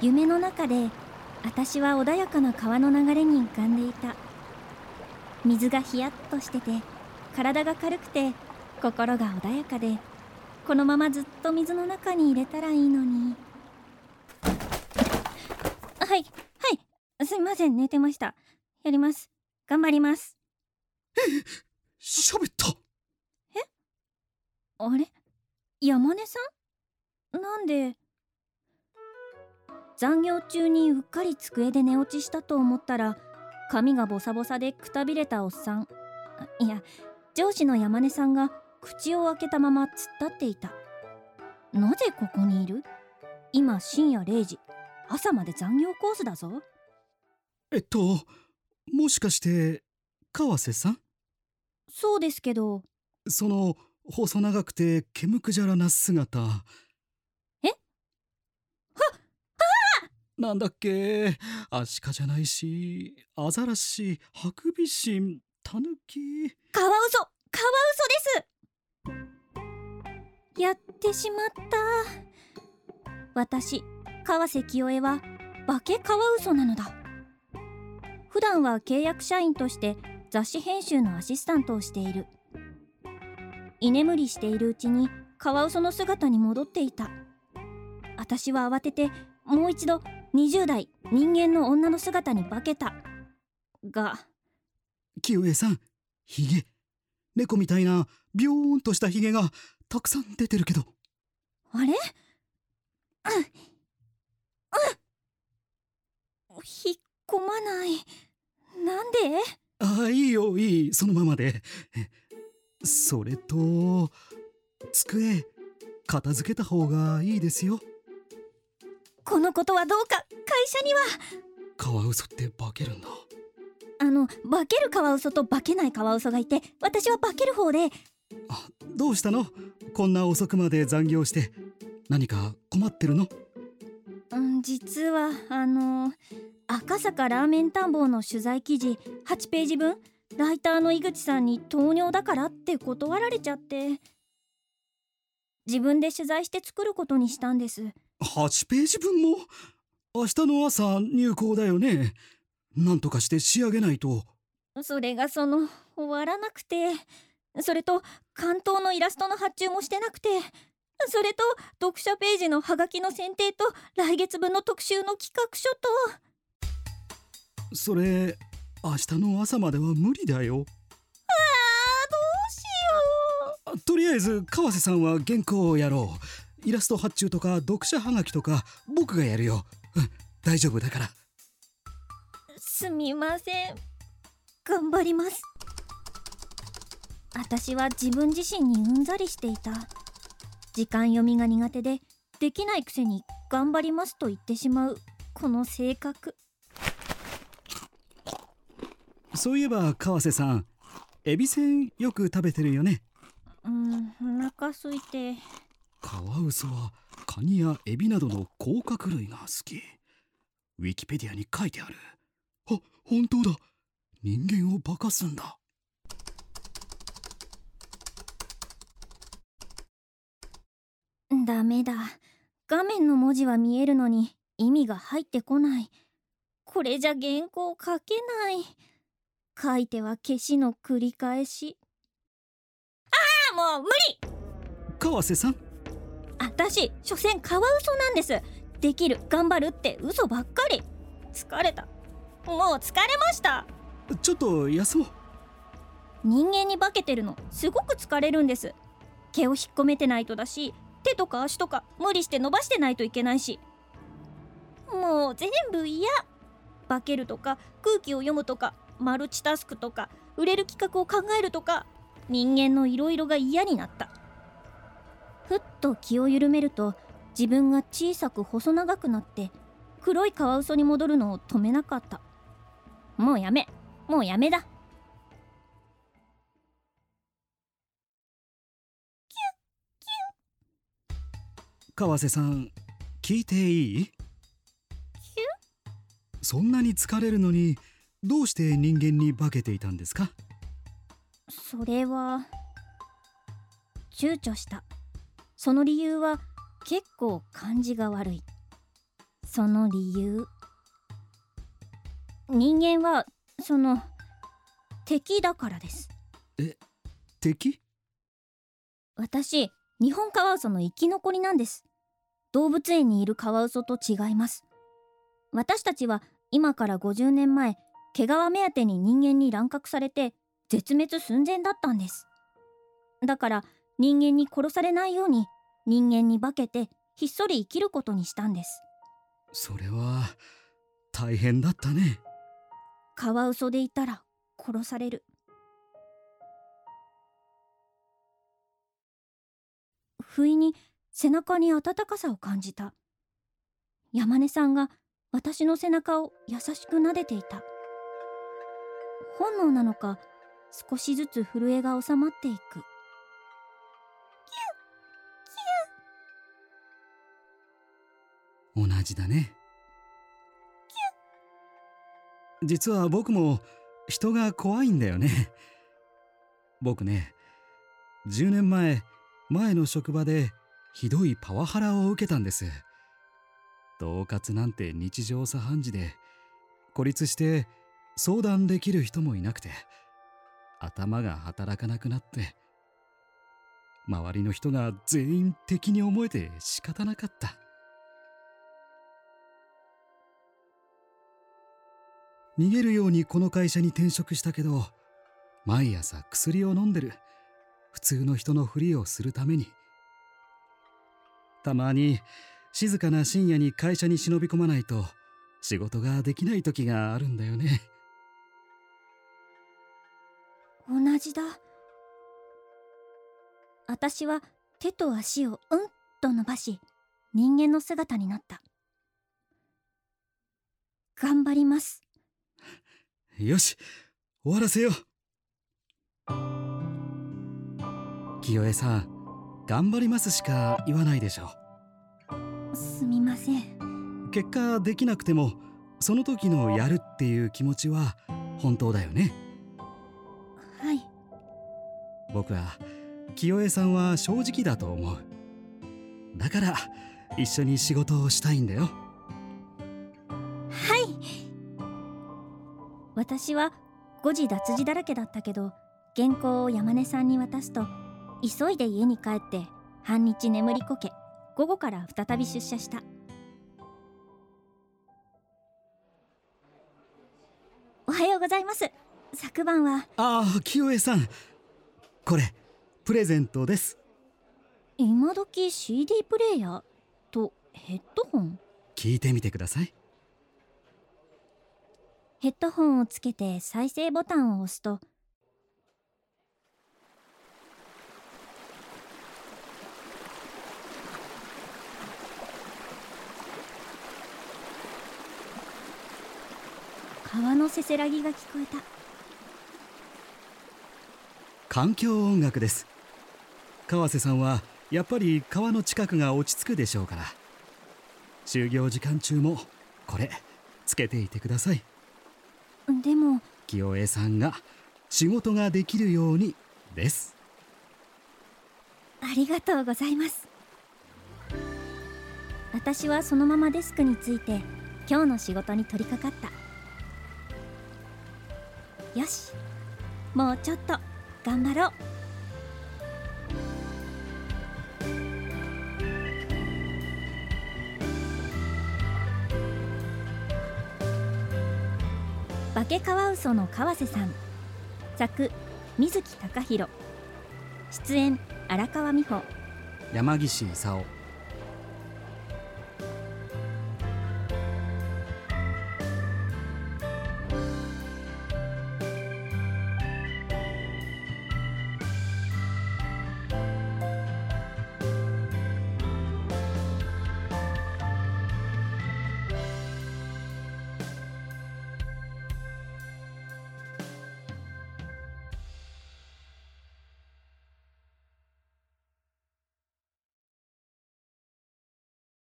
夢の中で私は穏やかな川の流れに浮かんでいた。水がヒヤッとしてて体が軽くて心が穏やかでこのままずっと水の中に入れたらいいのに。はいはいすいません寝てました。やります。頑張ります。え喋った。え？あれ？山根さん？なんで？残業中にうっかり机で寝落ちしたと思ったら髪がボサボサでくたびれたおっさんいや上司の山根さんが口を開けたまま突っ立っていた。なぜここにいる？今深夜0時。朝まで残業コースだぞ。えっともしかして川瀬さん？そうですけど。その細長くて毛むくじゃらな姿えはあなんだっけ？アシカじゃないしアザラシハクビシンタヌキ。カワウソカワウソです。やってしまった。私川瀬清江は化けカワウソなのだ。普段は契約社員として雑誌編集のアシスタントをしている。居眠りしているうちにカワウソの姿に戻っていた。私は慌ててもう一度20代人間の女の姿に化けた。が清江さんヒゲ。猫みたいなビョーンとしたヒゲがたくさん出てるけど。あれ？うん。うん。引っ込まない。なんで？ああいいよいい。そのままで。それと机片付けた方がいいですよこのことはどうか会社には。カワウソって化けるんだあの化けるカワウソと化けないカワウソがいて私は化ける方で。あどうしたの？こんな遅くまで残業して何か困ってるの？うん実はあの赤坂ラーメン探訪の取材記事8ページ分ライターの井口さんに糖尿だからって断られちゃって。自分で取材して作ることにしたんです8ページ分も？明日の朝入稿だよね？なんとかして仕上げないと。それがその終わらなくて。それと関東のイラストの発注もしてなくて。それと読者ページのハガキの選定と来月分の特集の企画書と。それ明日の朝までは無理だよ。あーどうしよう。とりあえず川瀬さんは原稿をやろうイラスト発注とか読者はがきとか僕がやるよ、うん、大丈夫だから。すみません。頑張ります。私は自分自身にうんざりしていた。時間読みが苦手でできないくせに頑張りますと言ってしまう。この性格。そういえば川瀬さんエビせんよく食べてるよね。うんお腹空いてカワウソはカニやエビなどの甲殻類が好き。ウィキペディアに書いてある。あ本当だ。人間を化かすんだ。ダメだ。画面の文字は見えるのに意味が入ってこない。これじゃ原稿書けない。書いては消しの繰り返し。ああもう無理。川瀬さん私所詮カワウソなんです。できる頑張るって嘘ばっかり。疲れた。もう疲れました。ちょっと休もう。人間に化けてるのすごく疲れるんです。毛を引っ込めてないとだし手とか足とか無理して伸ばしてないといけないし。もう全部嫌。化けるとか空気を読むとかマルチタスクとか売れる企画を考えるとか人間のいろいろが嫌になったと気を緩めると自分が小さく細長くなって黒いカワウソに戻るのを止めなかった。もうやめ。もうやめだ。川瀬さん聞いていい？そんなに疲れるのにどうして人間に化けていたんですか？それは躊躇したその理由は結構感じが悪い。その理由。人間はその敵だからです。敵？私日本カワウソの生き残りなんです。動物園にいるカワウソと違います。私たちは今から50年前毛皮目当てに人間に乱獲されて絶滅寸前だったんです。だから人間に殺されないように人間に化けてひっそり生きることにしたんです。それは大変だったね。カワウソでいたら殺される。不意に背中に温かさを感じた。山根さんが私の背中を優しく撫でていた。本能なのか少しずつ震えが収まっていく同じだね。実は僕も人が怖いんだよね。僕ね10年前前の職場でひどいパワハラを受けたんです。恫喝なんて日常茶飯事で孤立して相談できる人もいなくて頭が働かなくなって周りの人が全員敵に思えて仕方なかった。逃げるようにこの会社に転職したけど毎朝薬を飲んでる。普通の人のふりをするために。たまに静かな深夜に会社に忍び込まないと仕事ができない時があるんだよね。同じだ。私は手と足をうんと伸ばし人間の姿になった。頑張ります。よし終わらせよう。清江さん頑張りますしか言わないでしょすみません。結果できなくてもその時のやるっていう気持ちは本当だよね。はい。僕は清江さんは正直だと思う。だから一緒に仕事をしたいんだよ私は誤字脱字だらけだったけど原稿を山根さんに渡すと急いで家に帰って半日眠りこけ午後から再び出社した。おはようございます。昨晩は。ああ清江さん。これプレゼントです。今時 CD プレイヤーとヘッドホン？聞いてみてくださいヘッドホンをつけて再生ボタンを押すと川のせせらぎが聞こえた。環境音楽です。川瀬さんはやっぱり川の近くが落ち着くでしょうから。就業時間中もこれつけていてください。でも清江さんが仕事ができるようにです。ありがとうございます。私はそのままデスクについて今日の仕事に取り掛かった。よしもうちょっと頑張ろう。化けカワウソの川瀬さん。作水木隆弘出演荒川美穂。山岸勲。